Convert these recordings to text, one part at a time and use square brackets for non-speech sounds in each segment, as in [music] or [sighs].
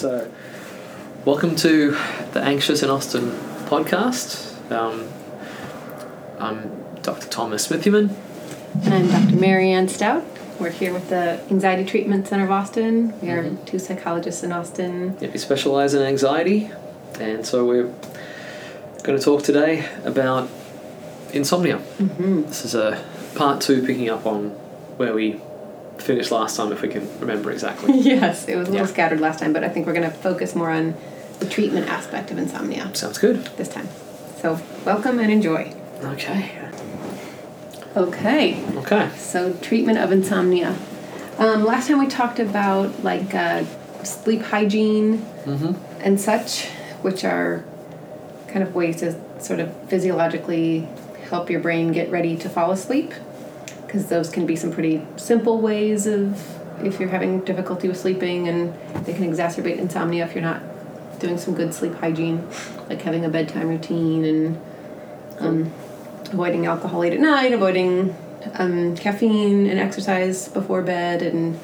So, welcome to the Anxious in Austin podcast. Um, I'm Dr. Thomas Smithyman. And I'm Dr. Marianne Stout. We're here with the Anxiety Treatment Center of Austin. We are Mhm. two psychologists in Austin. Yep, we specialize in anxiety, and so we're going to talk today about insomnia. Mm-hmm. This is a part two, picking up on where we finished last time, if we can remember exactly. [laughs] yes, it was a little Yeah. scattered last time, but I think we're going to focus more on the treatment aspect of insomnia Sounds good. this time. So, welcome and enjoy. Okay. Okay, Okay. so treatment of insomnia. Um, last time we talked about like uh, sleep hygiene Mm-hmm. and such, which are kind of ways to sort of physiologically help your brain get ready to fall asleep. Because those can be some pretty simple ways of if you're having difficulty with sleeping, and they can exacerbate insomnia if you're not doing some good sleep hygiene, like having a bedtime routine and um, avoiding alcohol late at night, avoiding um, caffeine and exercise before bed, and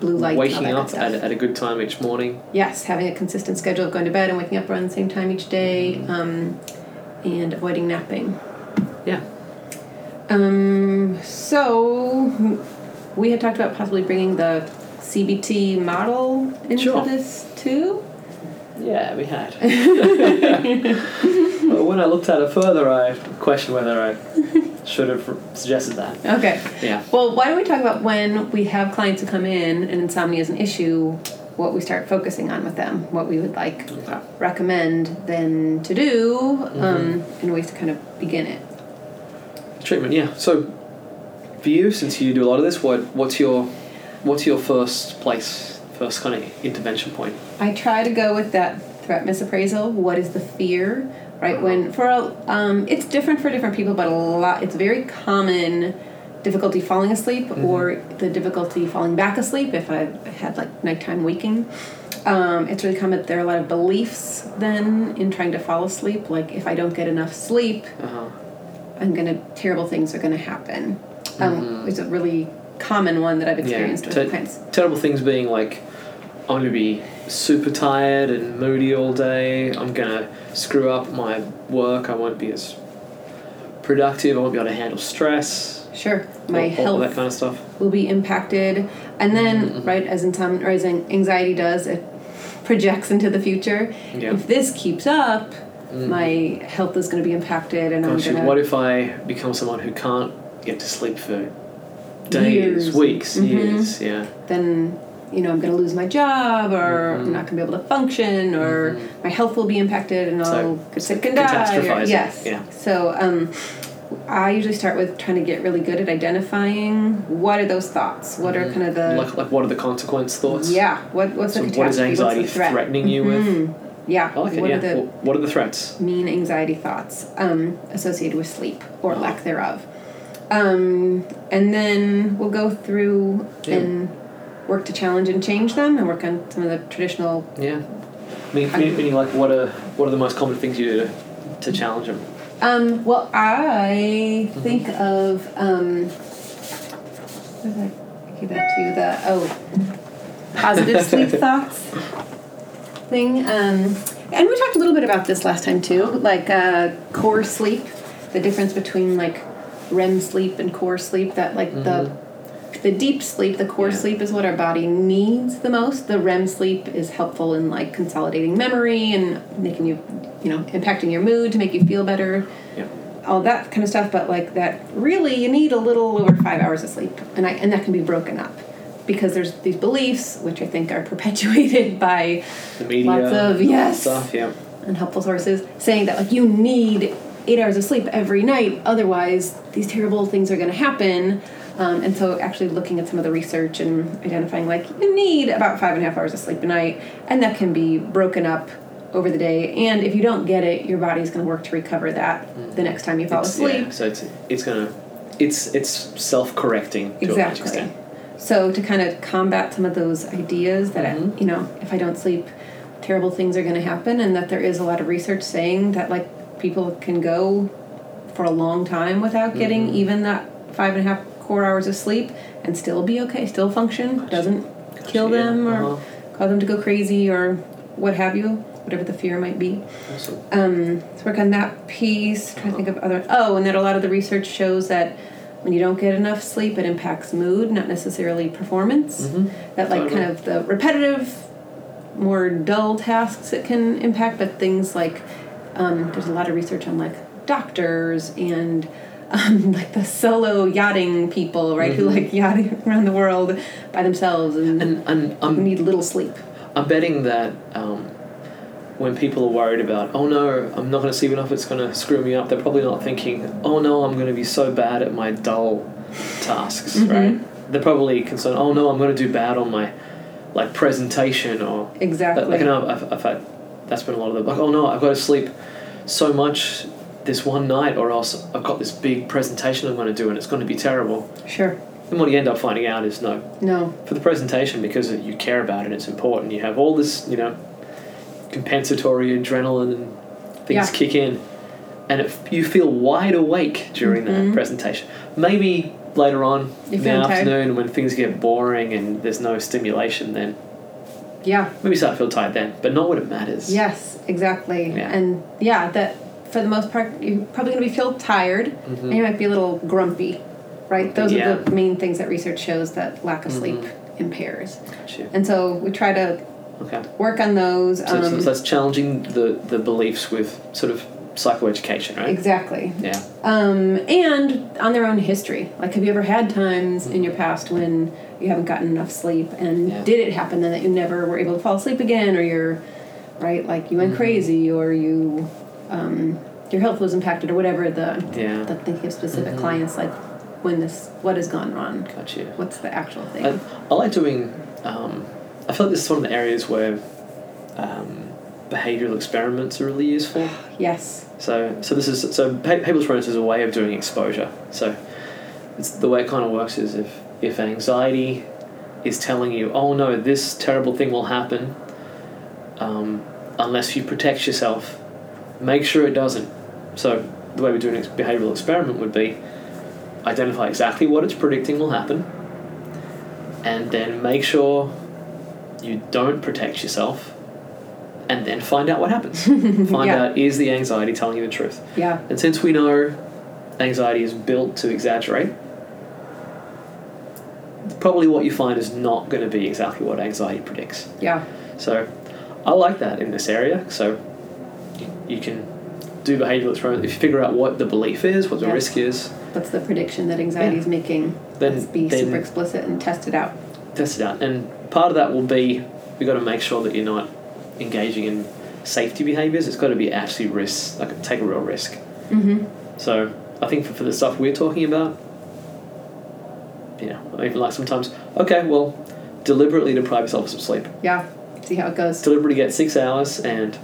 blue light. Waking up at, at a good time each morning. Yes, having a consistent schedule of going to bed and waking up around the same time each day, um, and avoiding napping. Yeah. Um, so we had talked about possibly bringing the CBT model into Sure. this too. Yeah, we had. [laughs] but when I looked at it further, I questioned whether I should have suggested that. Okay. Yeah. Well, why don't we talk about when we have clients who come in and insomnia is an issue, what we start focusing on with them, what we would like Okay. recommend them to do, Mm-hmm. um, and ways to kind of begin it. Treatment, yeah. So, for you, since you do a lot of this, what what's your what's your first place, first kind of intervention point? I try to go with that threat misappraisal. What is the fear? Right when for a, um, it's different for different people, but a lot it's very common difficulty falling asleep or the difficulty falling back asleep if I've had like nighttime waking. Um, it's really common. There are a lot of beliefs then in trying to fall asleep. Like if I don't get enough sleep, Uh-huh. I'm gonna terrible things are gonna happen. Um, It's a really common one that I've experienced with Ter- clients. terrible things being like, I'm gonna be super tired and moody all day. I'm gonna screw up my work. I won't be as productive. I won't be able to handle stress. Sure, my all, all health that kind of stuff. will be impacted and then Mm-hmm. right as insomnia or as anxiety does it projects into the future Yeah. Mm-hmm. if this keeps up my health is going to be impacted and i'm going to. what if I become someone who can't get to sleep for days, Years. weeks, Mhm. years? Yeah. then you know i'm going to lose my job or Mhm. i'm not going to be able to function or my health will be impacted and i'll get sick and die or- yes yeah. so um I usually start with trying to get really good at identifying what are those thoughts. What are kind of the like, like what are the consequence thoughts? yeah? What what's So the what is catastrophe? What's the anxiety threat? threatening you with? Yeah. I it. what yeah. are the Wh- what are the threats? mean anxiety thoughts um, associated with sleep or lack thereof. Um, and then we'll go through Yeah. and work to challenge and change them and work on some of the traditional. Yeah. Mean, mean- meaning like what are what are the most common things you do to, to challenge them? Um, well, I Mm-hmm. think of. Um, what did I give that to you? The oh, positive [laughs] sleep thoughts thing. Um, and we talked a little bit about this last time too, like uh, core sleep, the difference between like REM sleep and core sleep. That like the the deep sleep, the core Mm-hmm. Yeah. sleep is what our body needs the most. The REM sleep is helpful in like consolidating memory and making you, you know, impacting your mood to make you feel better Yeah. all that kind of stuff but like that really you need a little over five hours of sleep and I, and that can be broken up because there's these beliefs which i think are [laughs] perpetuated by The media. Lots of- yes. Stuff. Yeah. unhelpful sources saying that like you need eight hours of sleep every night otherwise these terrible things are going to happen um, and so actually looking at some of the research and identifying like you need about five and a half hours of sleep a night and that can be broken up over the day and if you don't get it your body's going to work to recover that the next time you fall It's- asleep Yeah. So it's it's gonna it's it's self correcting to Exactly. So to kind of combat some of those ideas that Mhm. I, you know, if I don't sleep, terrible things are going to happen, and that there is a lot of research saying that like people can go for a long time without getting Mhm. even that five and a half core hours of sleep and still be okay, still function, doesn't kill Yeah, them or uh-huh. cause them to go crazy or what have you, whatever the fear might be. Awesome. Um, so work on that piece. Trying to think of other. Oh, and that a lot of the research shows that when you don't get enough sleep, it impacts mood, not necessarily performance. Mhm. That like Totally. kind of the repetitive, more dull tasks it can impact, but things like um, there's a lot of research on like doctors and um, [laughs] like the solo yachting people, right? Who Mhm. like yachting around the world by themselves and, And and who I'm need little sleep. I'm betting that um, when people are worried about, oh no, I'm not going to sleep enough, it's going to screw me up, they're probably not thinking, oh no, I'm going to be so bad at my dull tasks, Mhm. right? They're probably concerned, oh no, I'm going to do bad on my like presentation or Exactly. like, and I've, I've, I've had that's been a lot of the like, oh no, I've got to sleep so much this one night, or else I've got this big presentation I'm going to do, and it's going to be terrible. sure. And what you end up finding out is no, No. for the presentation because you care about it, it's important. You have all this, you know, compensatory adrenaline and things Yeah. kick in, and it, you feel wide awake during Mhm. that presentation. Maybe later on in the tired. afternoon when things get boring and there's no stimulation, then Yeah. maybe start to feel tired then, but not when it matters. Yes, exactly. Yeah. And yeah, that for the most part, you're probably going to be feel tired Mhm. and you might be a little grumpy, right? Those Yeah. are the main things that research shows that lack of sleep Mhm. impairs. Gotcha. And so we try to Okay. work on those. So, so Um, that's challenging the, the beliefs with sort of psychoeducation, right? exactly. Yeah. Um, and on their own history. Like, have you ever had times in your past when you haven't gotten enough sleep? And Yeah. did it happen then that you never were able to fall asleep again, or you're, right, like you went Mhm. crazy, or you, um, your health was impacted, or whatever the, Yeah. the thinking of specific Mhm. clients, like when this, what has gone wrong? Gotcha. What's the actual thing? I, I like doing. Um, I feel like this is one of the areas where um, behavioral experiments are really useful. [sighs] yes. So, so this is so behavioral experiments is a way of doing exposure. So, it's the way it kind of works is if if anxiety is telling you, oh no, this terrible thing will happen, um, unless you protect yourself, make sure it doesn't. So, the way we do an ex- behavioral experiment would be identify exactly what it's predicting will happen, and then make sure you don't protect yourself, and then find out what happens. [laughs] Find Yeah. out is the anxiety telling you the truth. Yeah. And since we know anxiety is built to exaggerate, probably what you find is not going to be exactly what anxiety predicts. Yeah. So I like that in this area. So you, you can do behavioral experiments. If you figure out what the belief is, what the Yes. risk is, What's the prediction that anxiety is making? Then- Let's be then- super explicit and test it out. Test it out. And part of that will be we've got to make sure that you're not engaging in safety behaviors. It's got to be actually risk, like take a real risk. Mm-hmm. So I think for, for the stuff we're talking about, you know, even like sometimes, okay, well, deliberately deprive yourself of some sleep. Yeah. See how it goes. Deliberately get six hours and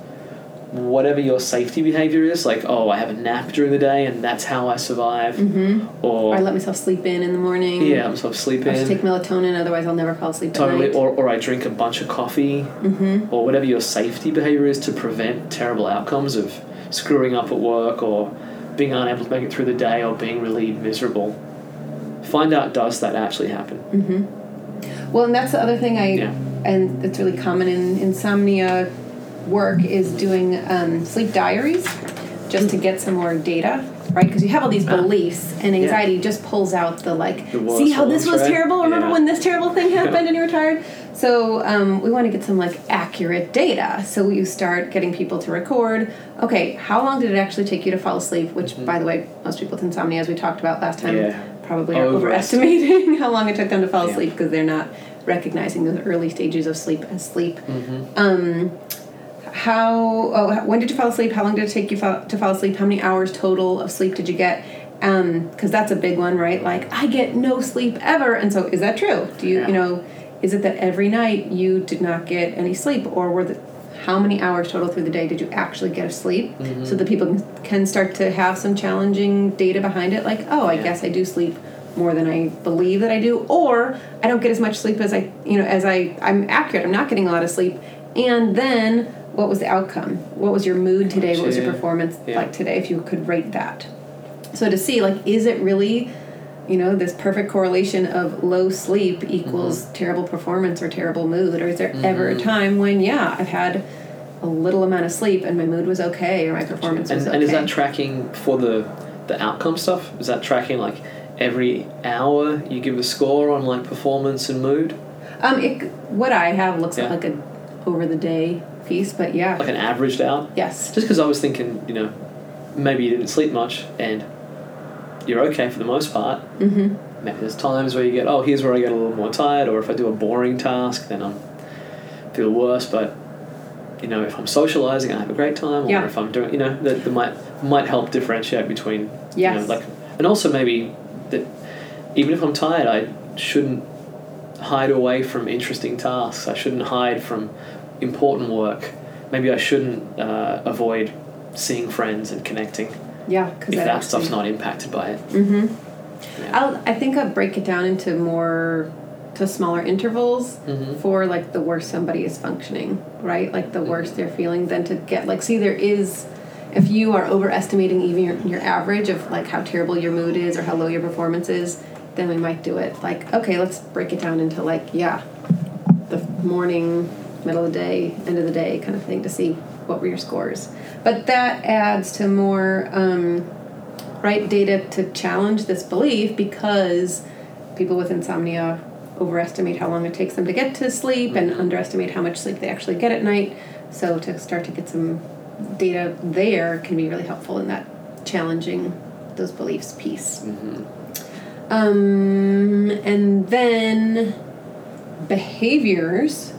whatever your safety behavior is, like, oh, I have a nap during the day and that's how I survive, Mm-hmm. or Or I let myself sleep in in the morning. yeah, I'm sort of sleep I take melatonin, otherwise I'll never fall asleep totally, or, or I drink a bunch of coffee, mm-hmm. or whatever your safety behavior is to prevent terrible outcomes of screwing up at work or being unable to make it through the day or being really miserable. Find out does that actually happen? Mm-hmm. Well, and that's the other thing I, Yeah. and it's really common in insomnia work is doing um, sleep diaries just to get some more data, right? Because you have all these Ah. beliefs, and Yeah. anxiety just pulls out the like, The see how this was right? terrible? Remember Yeah. when this terrible thing happened Yeah. and you were tired? So um, we want to get some like accurate data. So you start getting people to record. Okay, how long did it actually take you to fall asleep? Which, Mhm. by the way, most people with insomnia, as we talked about last time, Yeah. probably are overestimating [laughs] how long it took them to fall asleep because they're not recognizing those early stages of sleep as sleep. Mm-hmm. Um, how? Oh, when did you fall asleep? How long did it take you fall, to fall asleep? How many hours total of sleep did you get? Because that's a big one, right? Like I get no sleep ever, and so is that true? Do you, Yeah. you know, is it that every night you did not get any sleep, or were the how many hours total through the day did you actually get of sleep? Mhm. So that people can start to have some challenging data behind it, like, oh, I Yeah. guess I do sleep more than I believe that I do, or I don't get as much sleep as I, you know, as I, I'm accurate. I'm not getting a lot of sleep. And then, what was the outcome? What was your mood today? What was your performance Yeah. like today? If you could rate that, so to see, like, is it really you know, this perfect correlation of low sleep equals Mm-hmm. terrible performance or terrible mood? Or is there ever a time when, yeah, I've had a little amount of sleep and my mood was okay or my performance And, was okay? and is that tracking for the the outcome stuff? Is that tracking like every hour you give a score on like performance and mood? um, it, what I have looks Yeah. like a over the day piece, but yeah, Like an averaged out? yes. Just because I was thinking, you know, maybe you didn't sleep much and you're okay for the most part. Mm-hmm. Maybe there's times where you get, oh, here's where I get a little more tired, or if I do a boring task, then I'm feel worse. But you know, if I'm socializing, I have a great time, or Yeah. if I'm doing, you know, that, that might might help differentiate between, you know, like, and also maybe that even if I'm tired, I shouldn't hide away from interesting tasks. I shouldn't hide from important work. Maybe I shouldn't uh, avoid seeing friends and connecting Yeah, because if that stuff's not impacted by it. Mm-hmm. Yeah. I'll, I think I'll break it down into more to smaller intervals Mhm. for like the worse somebody is functioning, right? Like the worse they're feeling, than to get like see there is if you are overestimating even your, your average of like how terrible your mood is or how low your performance is, then we might do it like okay, let's break it down into like yeah, the morning, middle of the day, end of the day kind of thing to see what were your scores. But that adds to more. Um, right data to challenge this belief because people with insomnia overestimate how long it takes them to get to sleep and underestimate how much sleep they actually get at night. So to start to get some data there can be really helpful in that challenging those beliefs piece. Mhm. Um, and then behaviors,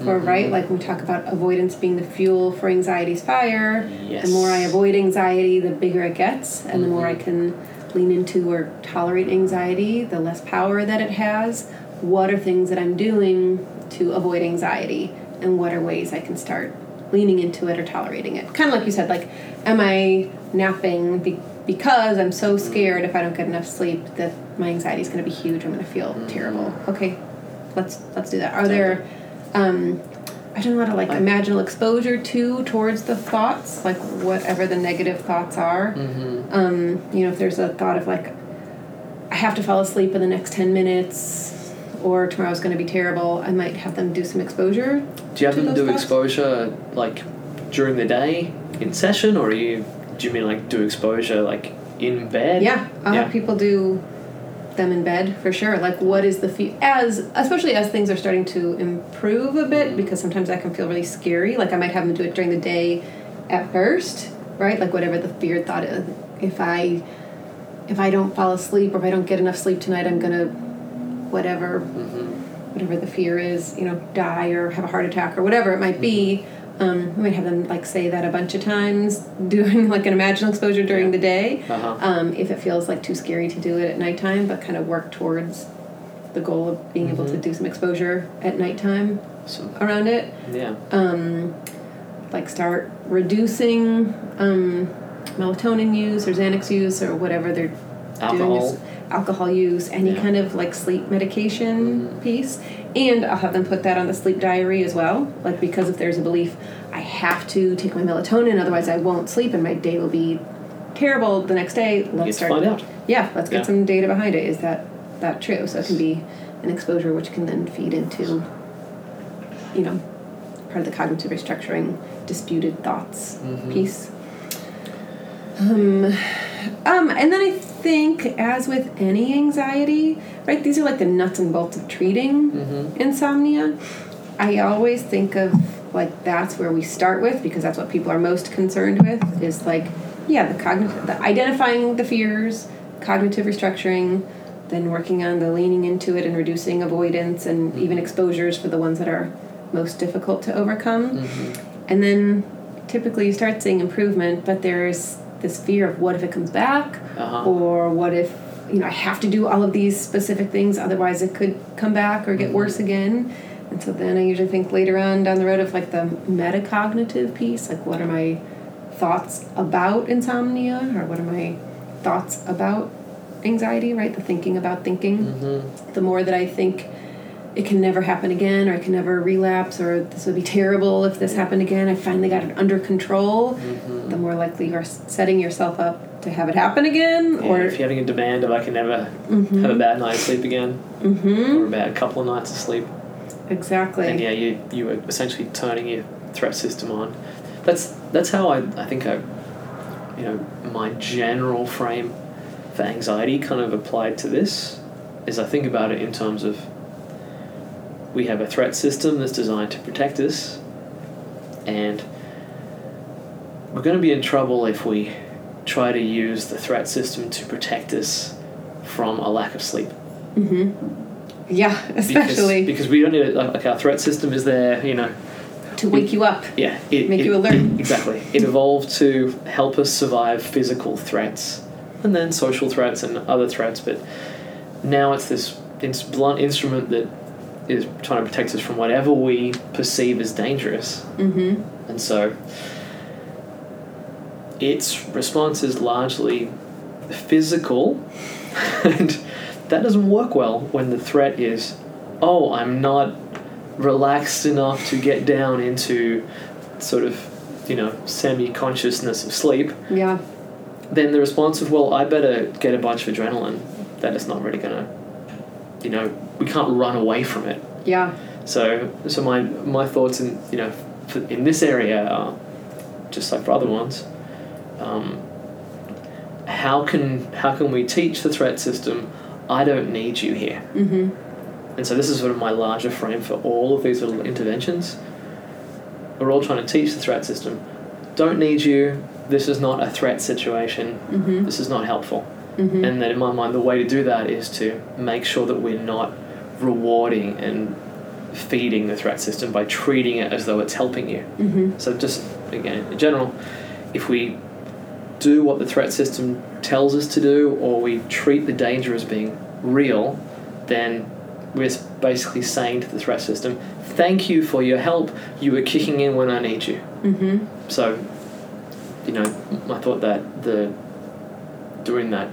or mm-hmm. right, like we talk about avoidance being the fuel for anxiety's fire. Yes. The more I avoid anxiety, the bigger it gets, and the more I mm-hmm. can lean into or tolerate anxiety, the less power that it has. What are things that I'm doing to avoid anxiety, and what are ways I can start leaning into it or tolerating it? Kind of like you said, like, am I napping be- because I'm so scared if I don't get enough sleep that my anxiety is going to be huge? I'm going to feel mm-hmm. terrible. Okay, let's let's do that. Are there um, I don't know how to like I- imaginal exposure to towards the thoughts, like whatever the negative thoughts are. Mhm. Um, you know, if there's a thought of like, I have to fall asleep in the next ten minutes, or tomorrow's going to be terrible, I might have them do some exposure. Do you have them do thoughts? exposure like during the day in session, or are you? Do you mean like do exposure like in bed? Yeah, I'll Yeah. have people do them in bed for sure. Like, what is the fe- as especially as things are starting to improve a bit because sometimes that can feel really scary. Like I might have them do it during the day at first, right? Like whatever the feared thought is. If I if I don't fall asleep or if I don't get enough sleep tonight, I'm gonna whatever Mm-hmm. whatever the fear is, you know, die or have a heart attack or whatever it might be. Um, we might have them like say that a bunch of times, [laughs] doing like an imaginal exposure during Yeah. the day. Uh-huh. Um, if it feels like too scary to do it at nighttime, but kind of work towards the goal of being able to Mhm. do some exposure at nighttime So, around it. yeah. Um, like start reducing um, melatonin use or Xanax use or whatever they're doing Alcohol. is alcohol use, any Yeah. kind of like sleep medication Mhm. piece. And I'll have them put that on the sleep diary as well. Like because if there's a belief I have to take my melatonin, otherwise I won't sleep and my day will be terrible the next day. Let's start find out. Yeah, let's get Yeah. some data behind it. Is that that true? So it can be an exposure which can then feed into you know, part of the cognitive restructuring disputed thoughts Mhm. piece. Um, um, and then I think, as with any anxiety, right, these are like the nuts and bolts of treating Mhm. insomnia. I always think of like that's where we start with because that's what people are most concerned with is like, yeah, the cognitive, the identifying the fears, cognitive restructuring, then working on the leaning into it and reducing avoidance and even exposures for the ones that are most difficult to overcome. Mhm. And then typically you start seeing improvement, but there's this fear of what if it comes back? Uh-huh. Or what if, you know, I have to do all of these specific things, otherwise it could come back or get Mhm. worse again. And so then I usually think later on down the road of like the metacognitive piece, like what are my thoughts about insomnia or what are my thoughts about anxiety, right? The thinking about thinking Mhm. the more that I think it can never happen again or I can never relapse or this would be terrible if this happened again. I finally got it under control. Mm-hmm. The more likely you're setting yourself up to have it happen again Or or if you're having a demand of I can never Mhm. have a bad night's sleep again, Mhm. or a bad couple of nights of sleep, Exactly. and yeah, you you are essentially turning your threat system on. That's that's how I I think I, you know, my general frame for anxiety kind of applied to this, is I think about it in terms of. We have a threat system that's designed to protect us, and we're going to be in trouble if we try to use the threat system to protect us from a lack of sleep. Mhm. Yeah, especially because, because we don't need it. Like, like our threat system is there, you know. to wake you up. Yeah, it, Make it- you alert. [clears throat] Exactly. It evolved to help us survive physical threats, and then social threats and other threats. But now it's this ins- blunt instrument that is trying to protect us from whatever we perceive as dangerous. Mhm. And so its response is largely physical, [laughs] and that doesn't work well when the threat is, oh, I'm not relaxed enough to get down into sort of, you know, semi consciousness of sleep. Yeah. Then the response of, well, I better get a bunch of adrenaline. That is not really gonna, you know, we can't run away from it. Yeah. So, so my my thoughts in you know in this area are just like for other ones. Um, how can how can we teach the threat system? I don't need you here, Mhm. and so this is sort of my larger frame for all of these little interventions. We're all trying to teach the threat system. Don't need you. This is not a threat situation. Mhm. This is not helpful. Mhm. And then in my mind, the way to do that is to make sure that we're not rewarding and feeding the threat system by treating it as though it's helping you. Mhm. So just again, in general, if we do what the threat system tells us to do, or we treat the danger as being real, then we're basically saying to the threat system, "Thank you for your help. You were kicking in when I need you." Mhm. So, you know, I thought that the doing that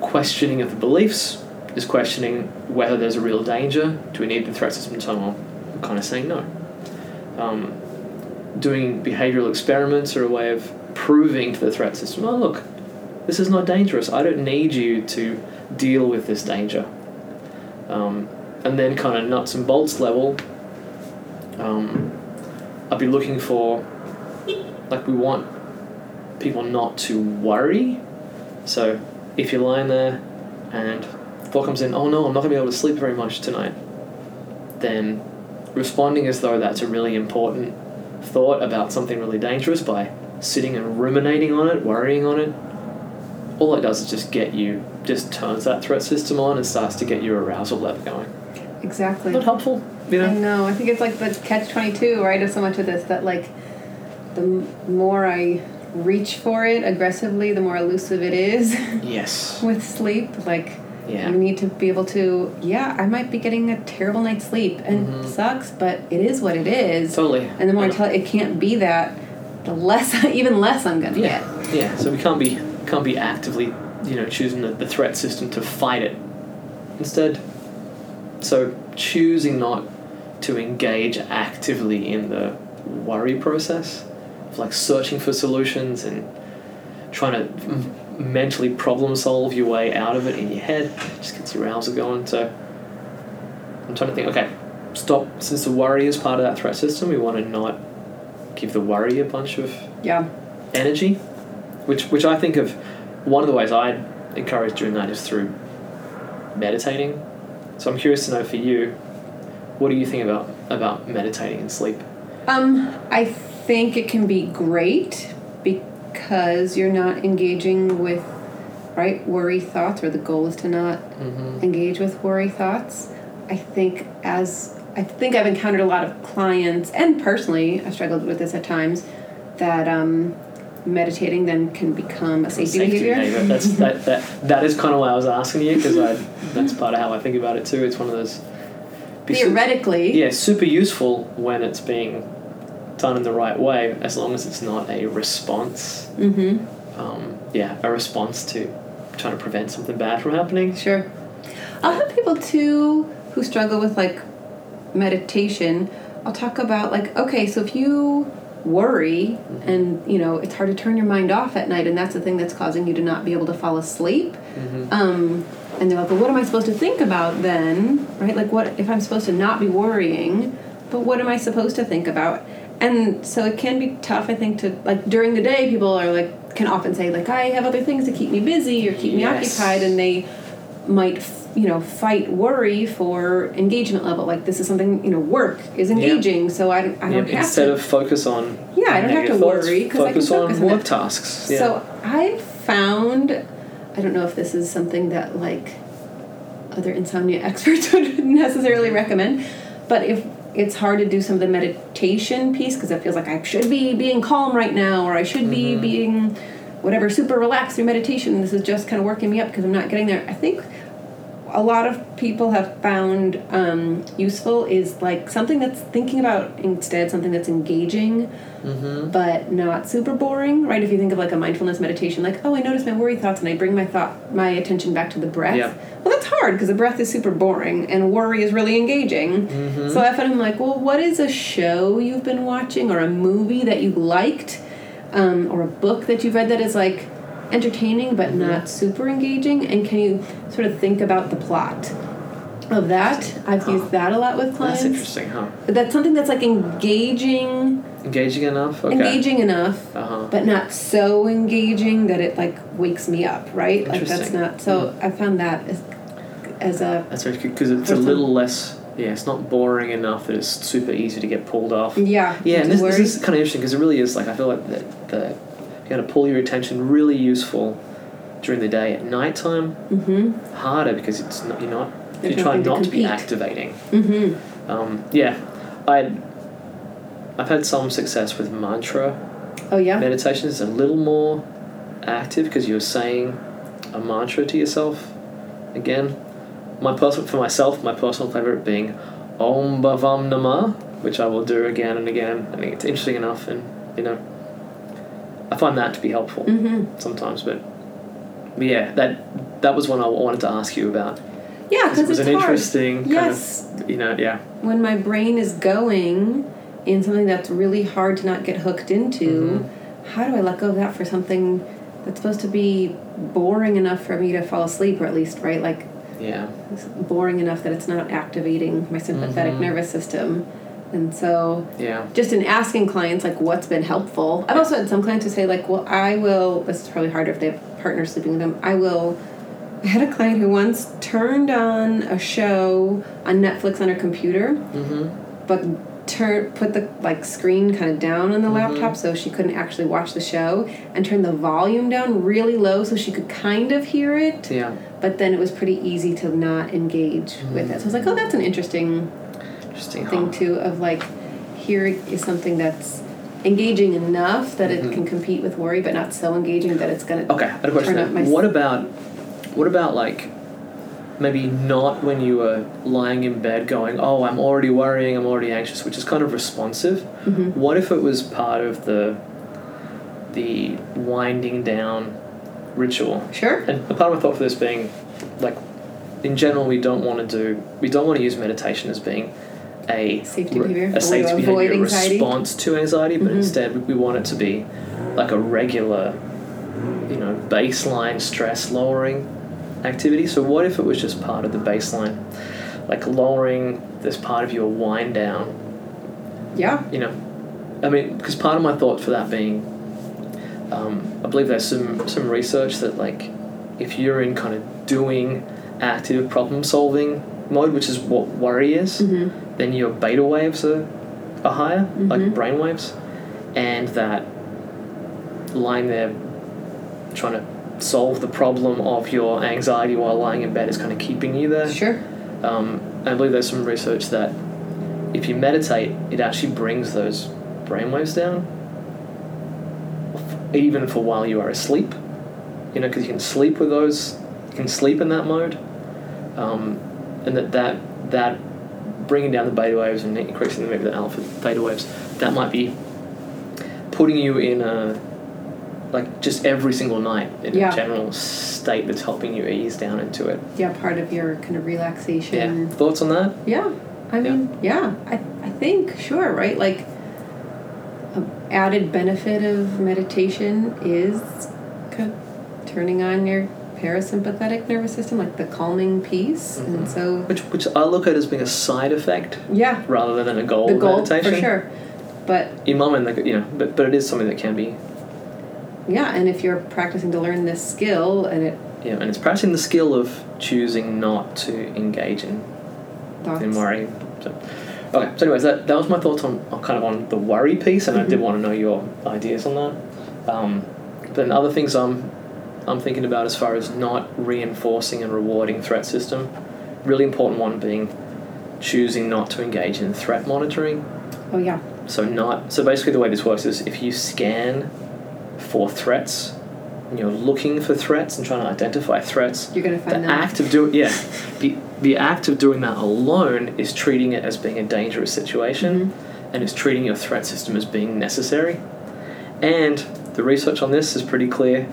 questioning of the beliefs is questioning whether there's a real danger. Do we need the threat system to turn on? I'm kind of saying no. Um, doing behavioral experiments are a way of proving to the threat system, oh look, this is not dangerous. I don't need you to deal with this danger. Um, and then kind of nuts and bolts level, um, I'd be looking for like we want people not to worry. So if you're lying there and thought comes in, oh no, I'm not gonna be able to sleep very much tonight, then responding as though that's a really important thought about something really dangerous by sitting and ruminating on it, worrying on it, all it does is just get you, just turns that threat system on and starts to get your arousal level going. Exactly. Not helpful, you know? I know? know. I think it's like the catch twenty two, right? Of so much of this that like, the m- more I reach for it aggressively, the more elusive it is Yes. [laughs] with sleep. Like, Yeah. you need to be able to. Yeah, I might be getting a terrible night's sleep, and Mhm. it sucks, but it is what it is. Totally. And the more I tell it, it can't be that, the less, [laughs] even less I'm gonna Yeah, get. yeah. So we can't be can't be actively, you know, choosing the, the threat system to fight it. Instead, so choosing not to engage actively in the worry process, of like searching for solutions and trying to m- mentally problem solve your way out of it in your head, just gets your arousal going. So I'm trying to think. Okay, stop. Since the worry is part of that threat system, we want to not give the worry a bunch of Yeah. energy, which which I think of one of the ways I encourage doing that is through meditating. So I'm curious to know for you, what do you think about about meditating and sleep? Um, I think it can be great because you're not engaging with right worry thoughts, or the goal is to not Mm-hmm. engage with worry thoughts. I think as I think I've encountered a lot of clients, and personally, I've struggled with this at times, that um, meditating then can become a safety, behavior. That's [laughs] that, that that is kind of why I was asking you because that's part of how I think about it too. It's one of those su- Theoretically, yeah, super useful when it's being done in the right way, as long as it's not a response. Mm-hmm. Um, yeah, a response to trying to prevent something bad from happening. Sure. I'll have people too who struggle with like meditation, I'll talk about like, okay, so if you worry Mm-hmm. and you know it's hard to turn your mind off at night and that's the thing that's causing you to not be able to fall asleep Mm-hmm. um, and they're like well what am i supposed to think about then right like what if i'm supposed to not be worrying but what am i supposed to think about and so it can be tough i think to like during the day people are like can often say like i have other things to keep me busy or keep me Yes. occupied and they might you know fight worry for engagement level like this is something you know work is engaging so i don't, I don't have instead to of focus on Yeah, I don't have to thoughts, worry 'cause I can focus on work tasks. Yeah. So I found, I don't know if this is something that like other insomnia [laughs] experts would necessarily recommend, but if it's hard to do some of the meditation piece because it feels like I should be being calm right now or I should be Mm-hmm. being whatever super relaxed through meditation. This is just kind of working me up because I'm not getting there. I think a lot of people have found um, useful is like something that's thinking about instead something that's engaging Mm-hmm. but not super boring right if you think of like a mindfulness meditation like oh i notice my worry thoughts and i bring my thought my attention back to the breath Yeah. well that's hard because the breath is super boring and worry is really engaging Mm-hmm. so i find i'm like well what is a show you've been watching or a movie that you liked um, or a book that you've read that is like entertaining but not super engaging and can you sort of think about the plot of that i've Huh. used that a lot with clients That's interesting, huh? but that's something that's like engaging Engaging enough? Okay. engaging enough Uh-huh. but not so engaging that it like wakes me up right like that's not so i found that as, as a That's very good because it's a little less. Yeah, it's not boring enough that it's super easy to get pulled off. yeah Yeah, and this, this is kind of interesting because it really is like I feel like the, the you got to pull your attention really useful during the day. At nighttime, mm-hmm harder because it's not, you're not you're trying nothing to not to be activating. mm-hmm Um, yeah, I I've had some success with mantra oh yeah meditation. It's a little more active because you're saying a mantra to yourself. Again, my personal for myself, my personal favorite being Om Bhavam Nama, which I will do again and again. I think it's interesting enough, and you know, I find that to be helpful mm-hmm sometimes. But, but yeah, that that was one I wanted to ask you about. yeah because It was it's an hard interesting kind yes of you know yeah when my brain is going in something that's really hard to not get hooked into Mm-hmm. how do i let go of that for something that's supposed to be boring enough for me to fall asleep or at least right like yeah boring enough that it's not activating my sympathetic Mhm. nervous system. And so, yeah just in asking clients, like, what's been helpful, I've also had some clients who say, like, well, I will, this is probably harder if they have partners sleeping with them, I will. I had a client who once turned on a show on Netflix on her computer, mm-hmm. but turn put the like screen kind of down on the Mhm. laptop so she couldn't actually watch the show and turned the volume down really low so she could kind of hear it yeah but then it was pretty easy to not engage with it. So I was like, oh, that's an interesting interesting thing too. Of like, here is something that's engaging enough that Mhm. it can compete with worry, but not so engaging that it's gonna. Okay, I had a question. Turn up my- What about what about like maybe not when you were lying in bed going, "Oh, I'm already worrying, I'm already anxious," which is kind of responsive. Mhm. What if it was part of the the winding down ritual? Sure. And a part of my thought for this being like in general we don't want to do we don't want to use meditation as being a Safety behavior, a safety or avoid behavior anxiety. response to anxiety, but Mhm. instead we want it to be like a regular, you know, baseline stress lowering activity. So what if it was just part of the baseline, like lowering this part of your wind down? Yeah. You know, I mean, because part of my thought for that being, um, I believe there's some some research that like, if you're in kind of doing active problem solving mode, which is what worry is, Mm-hmm. Then your beta waves are, are higher, like Mhm. brain waves, and that lying there trying to solve the problem of your anxiety while lying in bed is kind of keeping you there. Sure. Um, I believe there's some research that if you meditate, it actually brings those brain waves down, even for while you are asleep. You know, because you can sleep with those, you can sleep in that mode, um, and that that that bringing down the beta waves and increasing maybe the alpha theta waves, that might be putting you in a like just every single night in Yeah. a general state that's helping you ease down into it. Yeah. Part of your kind of relaxation. Yeah. Thoughts on that? Yeah. I mean, yeah, I, I think, sure, right? Like, a added benefit of meditation is turning on your parasympathetic nervous system, like the calming piece. Mhm. And so, Which, which I look at as being a side effect yeah, rather than a goal the of goal meditation. for sure. But my mind, like, you know, but, but it is something that can be, yeah, and if you're practicing to learn this skill and it know, and it's practicing the skill of choosing not to engage in, thoughts. in worry. So, okay, so anyways, that, that was my thoughts on, on kind of on the worry piece, and I did Mhm. want to know your ideas on that. Um, then other things I'm, I'm thinking about as far as not reinforcing and rewarding threat system, really important one being choosing not to engage in threat monitoring. Oh yeah. So not so basically the way this works is if you scan for threats and you're looking for threats and trying to identify threats, You're gonna the find that. act of doing yeah, the the act of doing that alone is treating it as being a dangerous situation Mhm. and is treating your threat system as being necessary. And the research on this is pretty clear.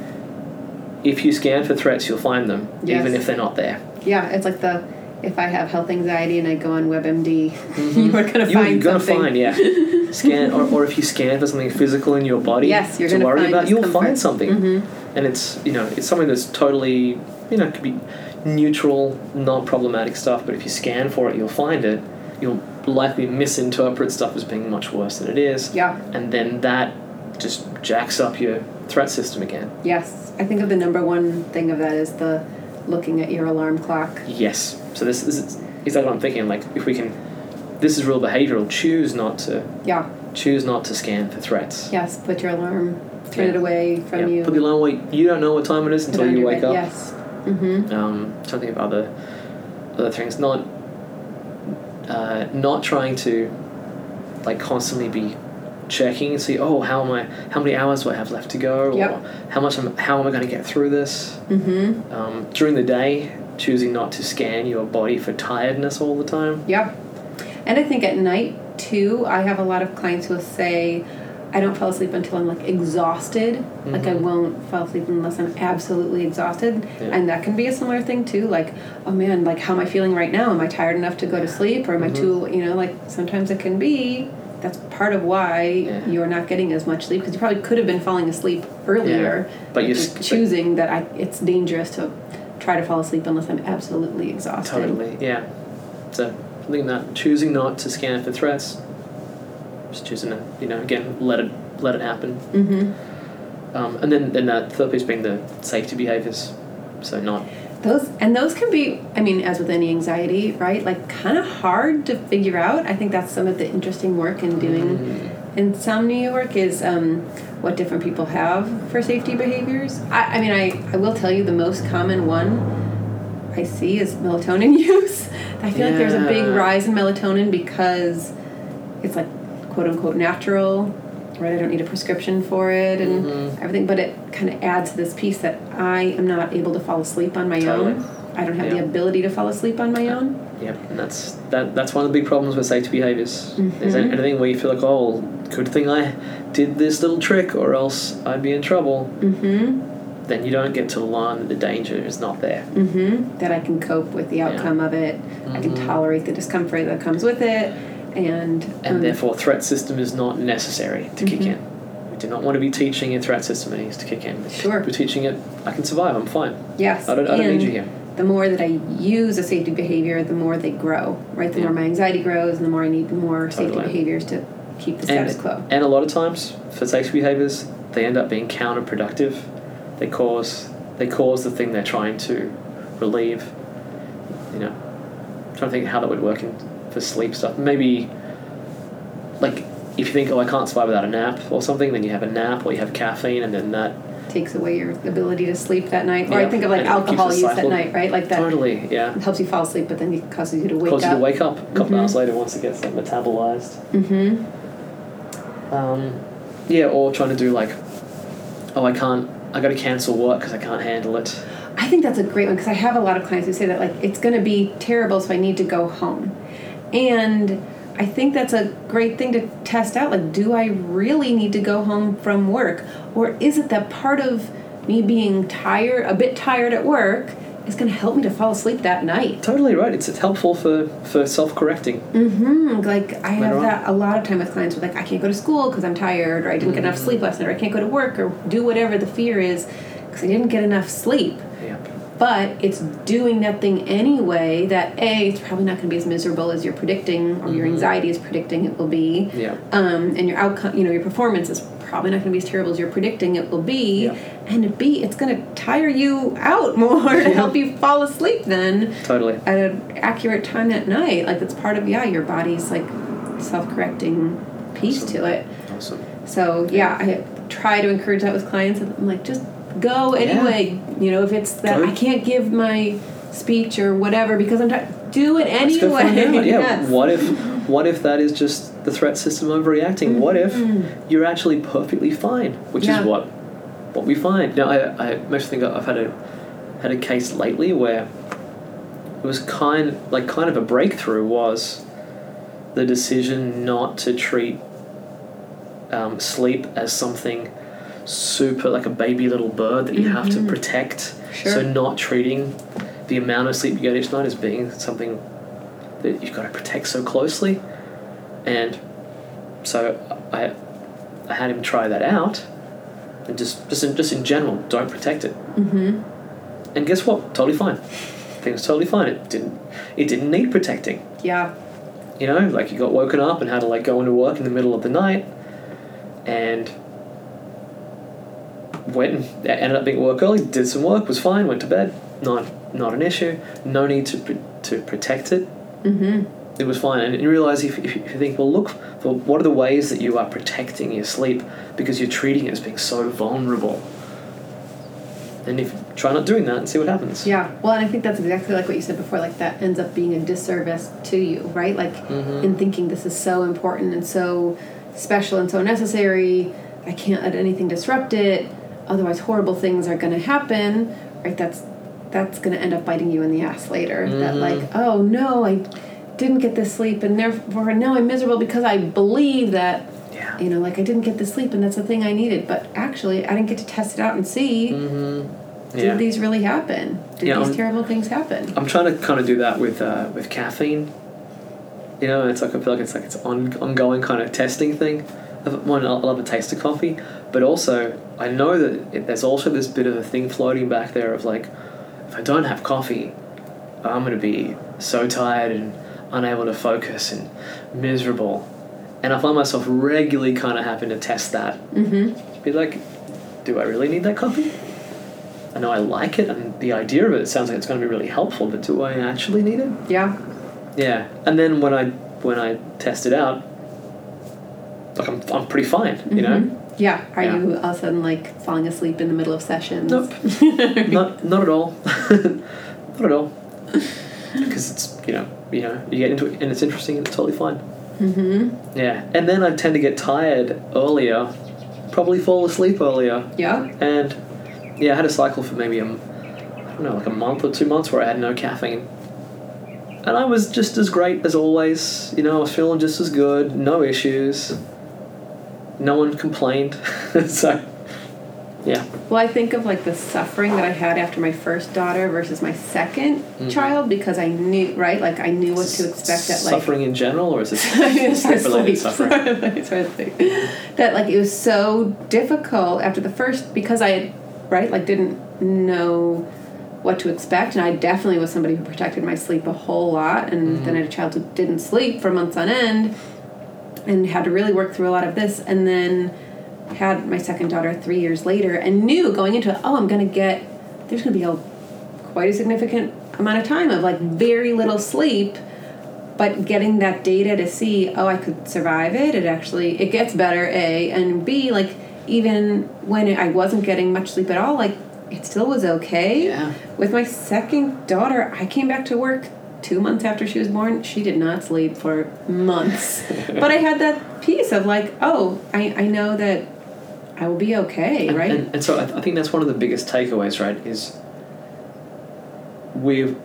If you scan for threats, you'll find them, Yes. even if they're not there. Yeah, it's like the if I have health anxiety and I go on WebMD, Mhm. [laughs] you are gonna You- find you're gonna something. find yeah [laughs] scan or, or if you scan for something physical in your body Yes, you're to worry find about you'll find something Mhm. and it's you know it's something that's totally you know could be neutral non-problematic stuff but if you scan for it you'll find it you'll likely misinterpret stuff as being much worse than it is Yeah. and then that just jacks up your threat system again Yes. I think of the number one thing of that is the looking at your alarm clock. yes so this, this is exactly what i'm thinking like if we can this is real behavioral choose not to Yeah. choose not to scan for threats Yes. Put your alarm. Turn Yeah. it away from Yeah, you. Put the alarm away. You don't know what time it is until you wake bed. up. Yes. Mm-hmm. Um, trying to think of other other things. Not uh, not trying to like constantly be checking and see. Oh, how am I? How many hours do I have left to go? Or Yep. how much? Am, how am I going to get through this? Mm-hmm. Um, during the day, choosing not to scan your body for tiredness all the time. Yep. And I think at night too, I have a lot of clients who will say, I don't fall asleep until I'm like exhausted. Like I Mhm. won't fall asleep unless I'm absolutely exhausted. Yeah. And that can be a similar thing too. Like, oh man, like how am I feeling right now? Am I tired enough to go to sleep? Or am I Mhm. too, you know, like sometimes it can be. That's part of why Yeah. you're not getting as much sleep because you probably could have been falling asleep earlier. But you're you're but- choosing that I, it's dangerous to try to fall asleep unless I'm absolutely exhausted. Totally. Yeah. So thinking that choosing not to scan for threats. Just choosing to you know again let it let it happen. Mm-hmm. Um, and then then the third piece being the safety behaviors. So not Those and those can be, I mean, as with any anxiety, right? Like kind of hard to figure out. I think that's some of the interesting work in doing Mm. insomnia work is um, what different people have for safety behaviors. I, I mean, I, I will tell you the most common one I see is melatonin [laughs] use. I feel like there's a big rise in melatonin because it's like quote unquote natural, right? I don't need a prescription for it and Mhm. everything, but it kind of adds to this piece that I am not able to fall asleep on my Totally. own. I don't have the ability to fall asleep on my own. Yep, and that's that. That's one of the big problems with safety behaviors. Is Mhm. anything where you feel like, oh, good thing I did this little trick, or else I'd be in trouble. Mm-hmm. Then you don't get to learn that the danger is not there. Mm-hmm. That I can cope with the Yeah. outcome of it. I can Mhm. tolerate the discomfort that comes with it, and And um, therefore, threat system is not necessary to kick Mhm. in. We do not want to be teaching a threat system it needs to kick in. Sure. We're teaching it. I can survive. I'm fine. yes, I don't. I don't need you here. the more that I use a safety behavior, the more they grow. Right, the Yeah. more my anxiety grows, and the more I need more safety behaviors to keep the And, status quo. and a lot of times for safety behaviors, they end up being counterproductive. They cause they cause the thing they're trying to relieve. You know, I'm trying to think how that would work in for sleep stuff. Maybe like if you think, oh, I can't survive without a nap or something, then you have a nap or you have caffeine, and then that Takes away your ability to sleep that night. Or I think of like and alcohol use at night, right? Like that totally, yeah, helps you fall asleep, but then it causes you to wake causes up. you to wake up a couple Mhm. hours later once it gets like metabolized. mm-hmm. Um, yeah, or trying to do like, oh, I can't, I got to cancel work because I can't handle it. I think that's a great one because I have a lot of clients who say that like it's going to be terrible, so I need to go home, and I think that's a great thing to test out. Like, do I really need to go home from work, or is it that part of me being tired, a bit tired at work, is going to help me to fall asleep that night. Totally right. It's, it's helpful for, for self correcting. Mm-hmm. Like I have Later on. that a lot of time with clients. With like I can't go to school because I'm tired, or I didn't get enough sleep last night, or I can't go to work, or do whatever the fear is because I didn't get enough sleep. Yep. But it's doing that thing anyway. That a it's probably not going to be as miserable as you're predicting, or your anxiety is predicting it will be. Yeah. Um, and your outcome, you know, your performance is probably not going to be as terrible as you're predicting it will be. Yeah. And B, it's going to tire you out more to help you fall asleep then Totally. at an accurate time at night. Like that's part of yeah, your body's like self-correcting piece to it. Awesome. So yeah, I try to encourage that with clients. I'm like, just go anyway. You know, if it's that Go. I can't give my speech or whatever because I'm tired, do it anyway. [laughs] Yeah. Yes. What if what if that is just the threat system overreacting? What if you're actually perfectly fine, which Mm-hmm. Yeah. is what what we find. Now, I I most think I've had a had a case lately where it was kind like kind of a breakthrough was the decision not to treat um, sleep as something super like a baby little bird that you have to protect. Mm-hmm. Sure. So not treating the amount of sleep you get each night as being something that you've got to protect so closely. And so I I had him try that out and just just in, just in general, don't protect it. Mm-hmm. And guess what? Totally fine. Things totally fine. It didn't it didn't need protecting. Yeah. You know, like you got woken up and had to like go into work in the middle of the night, and went and ended up being at work early. Did some work, was fine. Went to bed. Not not an issue. No need to to protect it. Mm-hmm. It was fine. And you realize if, if you think, well, look for what are the ways that you are protecting your sleep because you're treating it as being so vulnerable. And if try not doing that and see what happens. Yeah. Well, and I think that's exactly like what you said before. Like that ends up being a disservice to you, right? Like Mhm. in thinking this is so important and so special and so necessary. I can't let anything disrupt it. Otherwise, horrible things are going to happen. Right? That's that's going to end up biting you in the ass later. That Mhm. like, oh no, I didn't get this sleep, and therefore now I'm miserable because I believe that Yeah. you know, like I didn't get the sleep, and that's the thing I needed. But actually, I didn't get to test it out and see Mm-hmm. did these really happen? Did Yeah, these um, terrible things happen? I'm trying to kind of do that with uh, with caffeine. You know, it's like I feel like it's like it's on ongoing kind of testing thing. One, I love the taste of coffee, but also I know that it, there's also this bit of a thing floating back there of like, if I don't have coffee, I'm gonna be so tired and unable to focus and miserable. And I find myself regularly kind of having to test that. Mm-hmm. Be like, do I really need that coffee? I know I like it, and the idea of it, it sounds like it's going to be really helpful. But do I actually need it? Yeah. Yeah. And then when I when I test it out, like I'm I'm pretty fine. You know. Mhm. Yeah. Are Yeah. you all of a sudden like falling asleep in the middle of sessions? Nope. [laughs] not not at all. [laughs] not at all. Because it's you know you know you get into it and it's interesting and it's totally fine. mm-hmm. Yeah. And then I tend to get tired earlier, probably fall asleep earlier. Yeah. And yeah, I had a cycle for maybe a, I don't know, like a month or two months where I had no caffeine. And I was just as great as always. You know, I was feeling just as good, no issues. No one complained. [laughs] so, yeah. Well, I think of like the suffering that I had after my first daughter versus my 2nd Mhm. child because I knew right, like I knew what to expect at like Suffering in general, or is it [laughs] sleep-related suffering? It's hard to think. that like it was so difficult after the first because I had right like didn't know what to expect and I definitely was somebody who protected my sleep a whole lot and then I had a child who didn't sleep for months on end and had to really work through a lot of this and then had my second daughter three years later and knew going into it oh I'm gonna get there's gonna be a quite a significant amount of time of like very little sleep but getting that data to see oh i could survive it it actually it gets better a and b like even when i wasn't getting much sleep at all like it still was okay Yeah. with my second daughter i came back to work two months after she was born she did not sleep for months [laughs] but i had that piece of like oh i, I know that i will be okay right and, and so I, I think that's one of the biggest takeaways, right? Is we've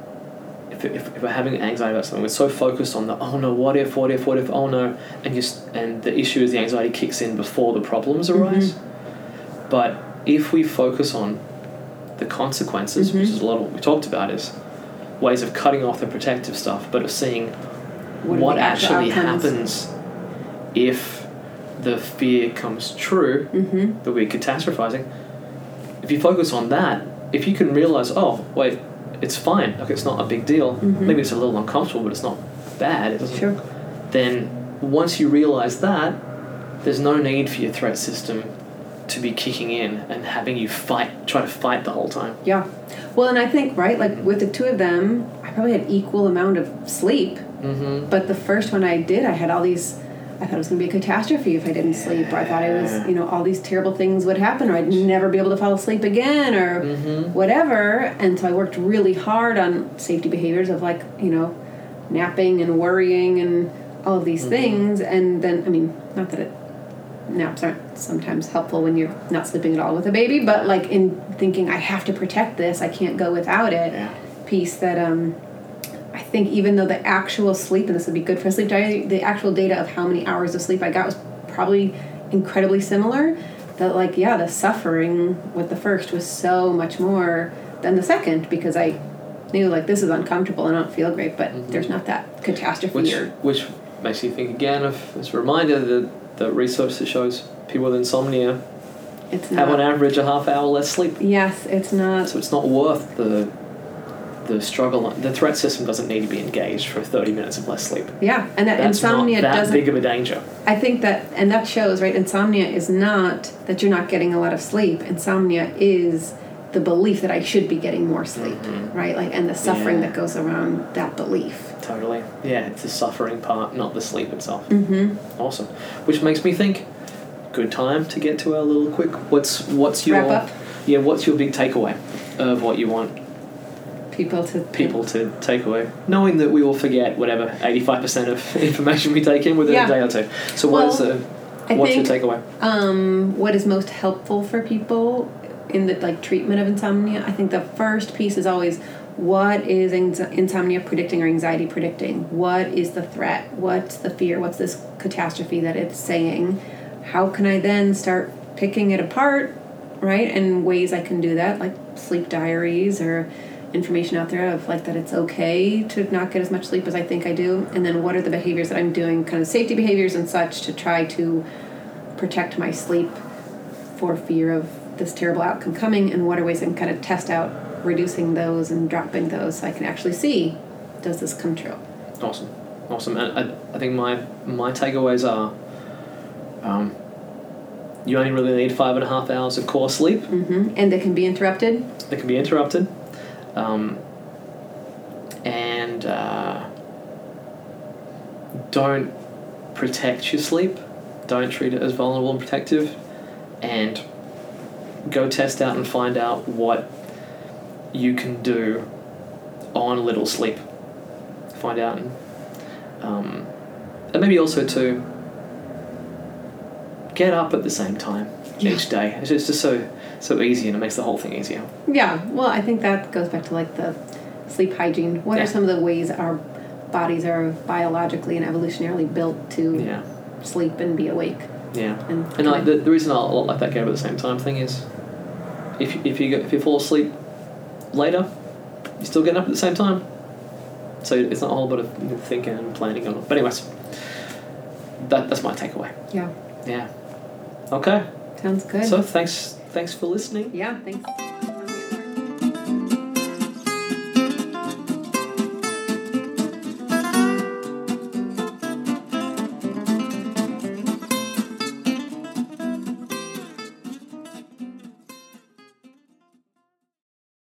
if, if, if we're having anxiety about something, we're so focused on the oh no, what if, what if, what if, oh no, and just and the issue is the anxiety kicks in before the problems arise. But if we focus on the consequences, which Mhm. is a lot of what we talked about, is ways of cutting off the protective stuff, but of seeing What what, actually happens if the fear comes true Mm-hmm. that we're catastrophizing. If you focus on that, if you can realize, oh, wait, it's fine, like it's not a big deal. Mhm. Maybe it's a little uncomfortable, but it's not bad. It. Sure. Then once you realize that, there's no need for your threat system to be kicking in and having you fight, try to fight the whole time. Yeah. Well, and I think right, like with the two of them, I probably had equal amount of sleep. Mm-hmm. But the first one I did, I had all these. I thought it was going to be a catastrophe if I didn't sleep, or I thought it was, you know, all these terrible things would happen, or I'd never be able to fall asleep again, or Mm-hmm. whatever. And so I worked really hard on safety behaviors of like, you know, napping and worrying and all of these Mhm. things. And then, I mean, not that it, naps aren't sometimes helpful when you're not sleeping at all with a baby, but like in thinking, I have to protect this, I can't go without it Yeah. piece that um, I think even though the actual sleep, and this would be good for sleep diary, the actual data of how many hours of sleep I got was probably incredibly similar. That like yeah, the suffering with the first was so much more than the second because I knew like this is uncomfortable and I don't feel great, but Mhm. there's not that catastrophe Which or which makes you think again of this reminder that the research that shows people with insomnia it's have not. on average a half hour less sleep. yes, it's not. So it's not worth the the struggle. The threat system doesn't need to be engaged for 30 minutes of less sleep. Yeah, and that That's insomnia not that doesn't big of a danger. I think that, and that shows, right? Insomnia is not that you're not getting a lot of sleep. Insomnia is the belief that I should be getting more sleep, Mhm. right? Like, and the suffering Yeah. that goes around that belief. Totally. Yeah, it's the suffering part, not the sleep itself. Mm-hmm. Awesome. Which makes me think, good time to get to our little quick. What's what's your Wrap up. yeah? What's your big takeaway of what you want People to people to take away, knowing that we will forget whatever eighty five percent of [laughs] information we take in within Yeah. a day or two. So what is Well, the I what's think your takeaway? um, what is most helpful for people in the like treatment of insomnia. I think the first piece is always what is insomnia predicting or anxiety predicting? What is the threat? What's the fear? What's this catastrophe that it's saying? How can I then start picking it apart, right? And ways I can do that, like sleep diaries or information out there of like that it's okay to not get as much sleep as I think I do. And then what are the behaviors that I'm doing, kind of safety behaviors and such, to try to protect my sleep for fear of this terrible outcome coming and what are ways I can kind of test out reducing those and dropping those so I can actually see does this come true. Awesome, awesome. And I, I think my my takeaways are, um, you only really need five and a half hours of core sleep. hmm And they can be interrupted. They can be interrupted, um, and uh, don't protect your sleep. Don't treat it as vulnerable and protective, and go test out and find out what you can do on a little sleep. Find out, and, um, and maybe also to get up at the same time Yeah. each day. It's just, it's just so so easy, and it makes the whole thing easier. Yeah, well, I think that goes back to like the sleep hygiene. What Yeah. are some of the ways our bodies are biologically and evolutionarily built to Yeah, sleep and be awake? yeah. And, And like the, the reason I like that game at the same time thing is, if if you go, if you fall asleep later, you're still getting up at the same time. So it's not a whole bit of thinking and planning on it. But anyways, that that's my takeaway. yeah, Yeah. Okay. sounds good. So thanks thanks for listening. yeah, thanks.